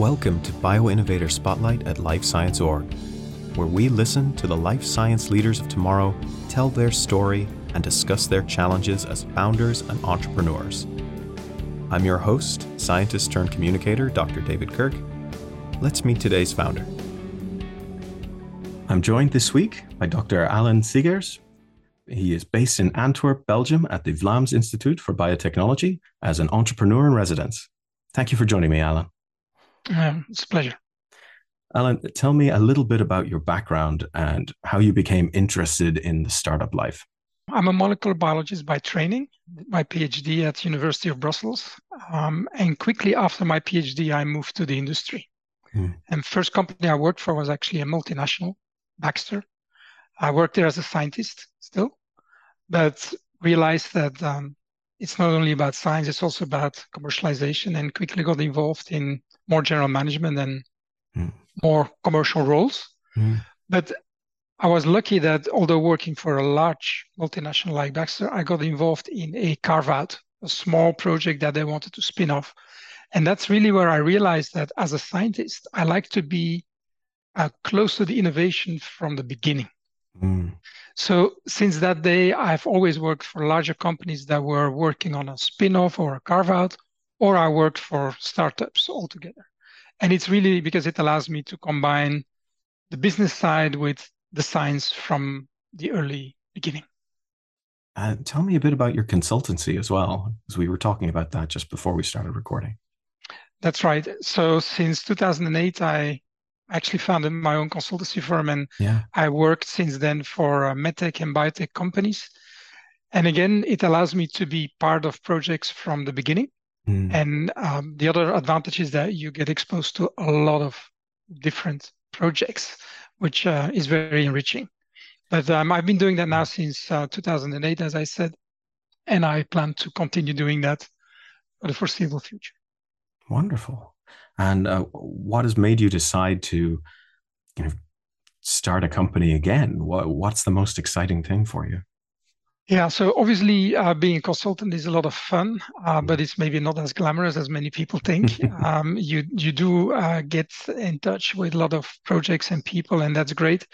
Welcome to BioInnovator Spotlight at Life Science Org, where we listen to the life science leaders of tomorrow tell their story and discuss their challenges as founders and entrepreneurs. I'm your host, scientist turned communicator, Dr. David Kirk. Let's meet today's founder. I'm joined this week by Dr. Alan Siegers. He is based in Antwerp, Belgium, at the Vlaams Institute for Biotechnology as an entrepreneur in residence. Thank you for joining me, Alan. Um, it's a pleasure. Alan, tell me a little bit about your background and how you became interested in the startup life. I'm a molecular biologist by training, my PhD at University of Brussels. Um, and quickly after my PhD, I moved to the industry. Hmm. And first company I worked for was actually a multinational, Baxter. I worked there as a scientist still, but realized that um, it's not only about science, it's also about commercialization and quickly got involved in more general management and mm. more commercial roles. Mm. But I was lucky that although working for a large multinational like Baxter, I got involved in a carve out, a small project that they wanted to spin off. And that's really where I realized that as a scientist, I like to be uh, close to the innovation from the beginning. Mm. So since that day, I've always worked for larger companies that were working on a spin-off or a carve-out, or I worked for startups altogether. And it's really because it allows me to combine the business side with the science from the early beginning. Uh, tell me a bit about your consultancy as well, as we were talking about that just before we started recording. That's right. So since 2008, I actually founded my own consultancy firm, and yeah. I worked since then for uh, medtech and biotech companies. And again, it allows me to be part of projects from the beginning. Mm. And um, the other advantage is that you get exposed to a lot of different projects, which uh, is very enriching. But um, I've been doing that now since uh, 2008, as I said, and I plan to continue doing that for the foreseeable future. Wonderful. And uh, what has made you decide to, you know, start a company again? What, what's the most exciting thing for you? Yeah, so obviously, uh, being a consultant is a lot of fun, uh, but it's maybe not as glamorous as many people think. um, you you do uh, get in touch with a lot of projects and people, and that's great.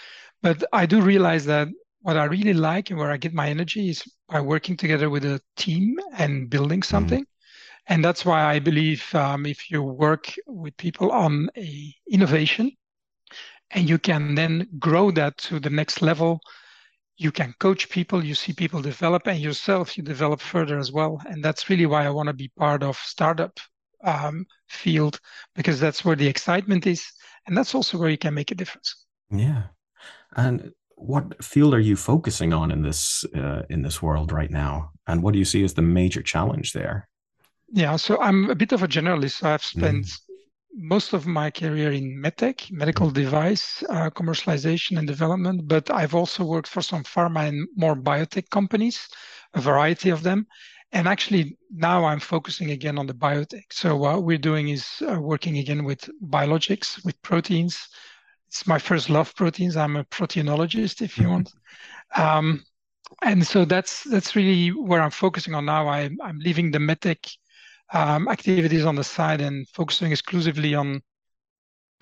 But I do realize that what I really like and where I get my energy is by working together with a team and building mm-hmm. something. Mm. And that's why I believe um, if you work with people on a innovation and you can then grow that to the next level, you can coach people, you see people develop, and yourself you develop further as well. And that's really why I want to be part of startup um, field because that's where the excitement is, and that's also where you can make a difference. Yeah, and what field are you focusing on in this uh, in this world right now, and what do you see as the major challenge there? Yeah, so I'm a bit of a generalist. I've spent mm. most of my career in medtech, medical device uh, commercialization and development, but I've also worked for some pharma and more biotech companies, a variety of them. And actually, now I'm focusing again on the biotech. So what we're doing is uh, working again with biologics, with proteins. It's my first love, proteins. I'm a proteinologist, if you want. Um, and so that's that's really where I'm focusing on now. I, I'm leaving the medtech um, activities on the side and focusing exclusively on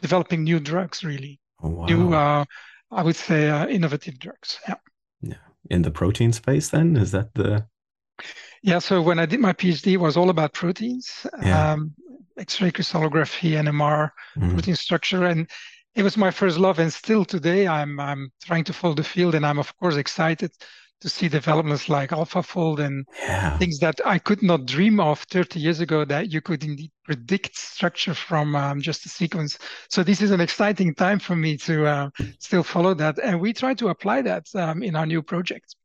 developing new drugs, really. Oh, wow. New, uh, I would say, uh, innovative drugs. Yeah. Yeah. In the protein space, then is that the? Yeah. So when I did my PhD, it was all about proteins, yeah. um, X-ray crystallography, NMR, mm. protein structure, and it was my first love. And still today, I'm I'm trying to follow the field, and I'm of course excited to see developments like AlphaFold and yeah. things that I could not dream of 30 years ago that you could indeed predict structure from um, just a sequence. So this is an exciting time for me to uh, still follow that. And we try to apply that um, in our new project.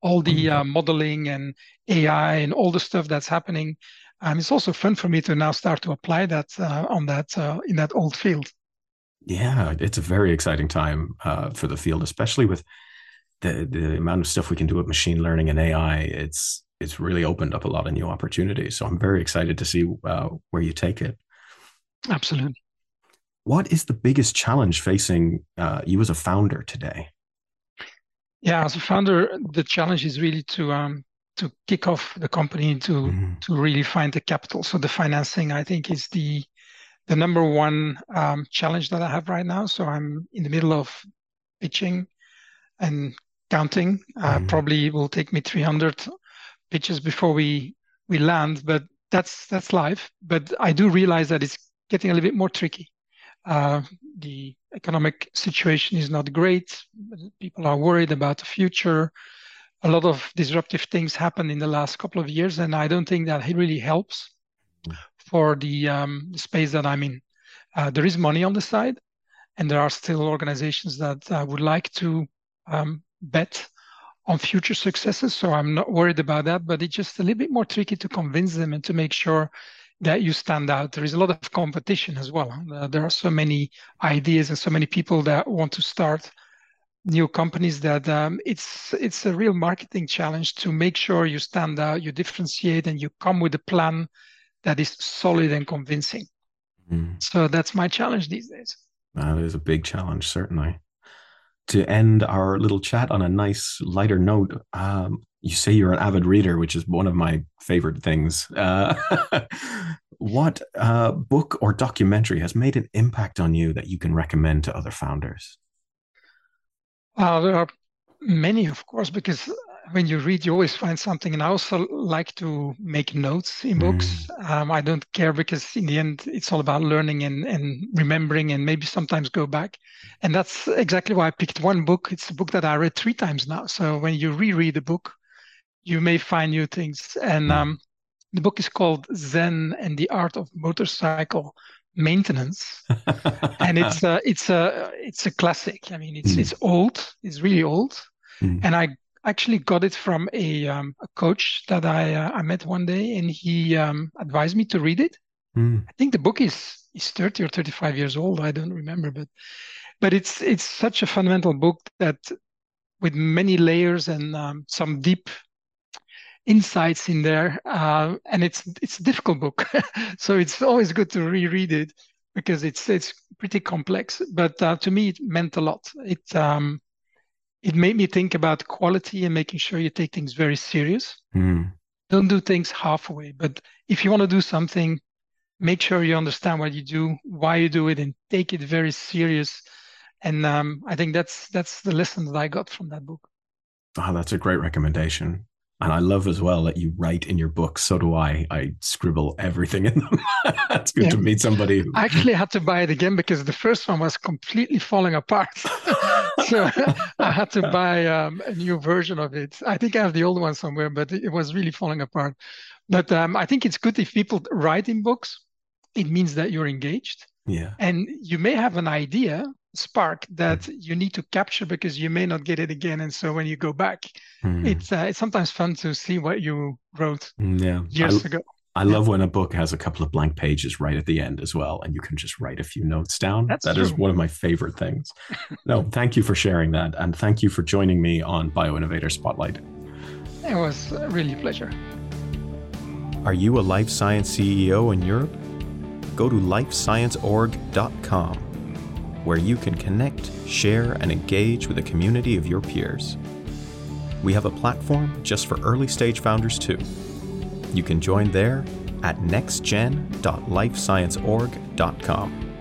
All the uh, modeling and AI and all the stuff that's happening. Um, it's also fun for me to now start to apply that uh, on that uh, in that old field. Yeah, it's a very exciting time uh, for the field, especially with the the amount of stuff we can do with machine learning and AI, it's it's really opened up a lot of new opportunities. So I'm very excited to see uh, where you take it. Absolutely. What is the biggest challenge facing uh, you as a founder today? Yeah, as a founder, the challenge is really to um, to kick off the company to mm. to really find the capital. So the financing, I think, is the the number one um, challenge that I have right now. So I'm in the middle of pitching and counting. Uh, mm. Probably will take me 300 pitches before we we land, but that's that's life. But I do realize that it's getting a little bit more tricky. Uh, the economic situation is not great. People are worried about the future. A lot of disruptive things happened in the last couple of years, and I don't think that it really helps for the, um, the space that I'm in. Uh, there is money on the side, and there are still organizations that uh, would like to um, bet on future successes. So I'm not worried about that, but it's just a little bit more tricky to convince them and to make sure that you stand out. There is a lot of competition as well. Uh, there are so many ideas and so many people that want to start new companies that um, it's it's a real marketing challenge to make sure you stand out, you differentiate, and you come with a plan that is solid and convincing. Mm. So that's my challenge these days. That is a big challenge, certainly. To end our little chat on a nice, lighter note, um, you say you're an avid reader, which is one of my favorite things. Uh, what uh, book or documentary has made an impact on you that you can recommend to other founders? Uh, there are many, of course, because when you read, you always find something. And I also like to make notes in books. Mm. Um, I don't care because in the end, it's all about learning and, and remembering and maybe sometimes go back. And that's exactly why I picked one book. It's a book that I read three times now. So when you reread the book, you may find new things. And mm. um, the book is called Zen and the Art of Motorcycle Maintenance, and it's a it's a it's a classic. I mean, it's mm. it's old. It's really old, mm. and I actually got it from a, um, a coach that I uh, I met one day, and he um, advised me to read it. Mm. I think the book is is 30 or 35 years old. I don't remember, but but it's it's such a fundamental book that with many layers and um, some deep insights in there, uh, and it's it's a difficult book, so it's always good to reread it because it's it's pretty complex. But uh, to me, it meant a lot. It um, it made me think about quality and making sure you take things very serious. Mm. Don't do things halfway. But if you want to do something, make sure you understand what you do, why you do it, and take it very serious. And um, I think that's that's the lesson that I got from that book. Oh, that's a great recommendation. And I love as well that you write in your book. So do I. I scribble everything in them. it's good yeah. to meet somebody. Who... I actually had to buy it again because the first one was completely falling apart. so I had to buy um, a new version of it. I think I have the old one somewhere, but it was really falling apart. But um, I think it's good if people write in books. It means that you're engaged. Yeah. And you may have an idea, spark that mm. you need to capture because you may not get it again. And so when you go back, mm. it's uh, it's sometimes fun to see what you wrote mm, yeah. years I, ago. I love when a book has a couple of blank pages right at the end as well, and you can just write a few notes down. That's that is one of my favorite things. no, thank you for sharing that, and thank you for joining me on BioInnovator Spotlight. It was really a pleasure. Are you a life science CEO in Europe? Go to lifescienceorg.com where you can connect, share, and engage with a community of your peers. We have a platform just for early stage founders too. You can join there at nextgen.lifescienceorg.com.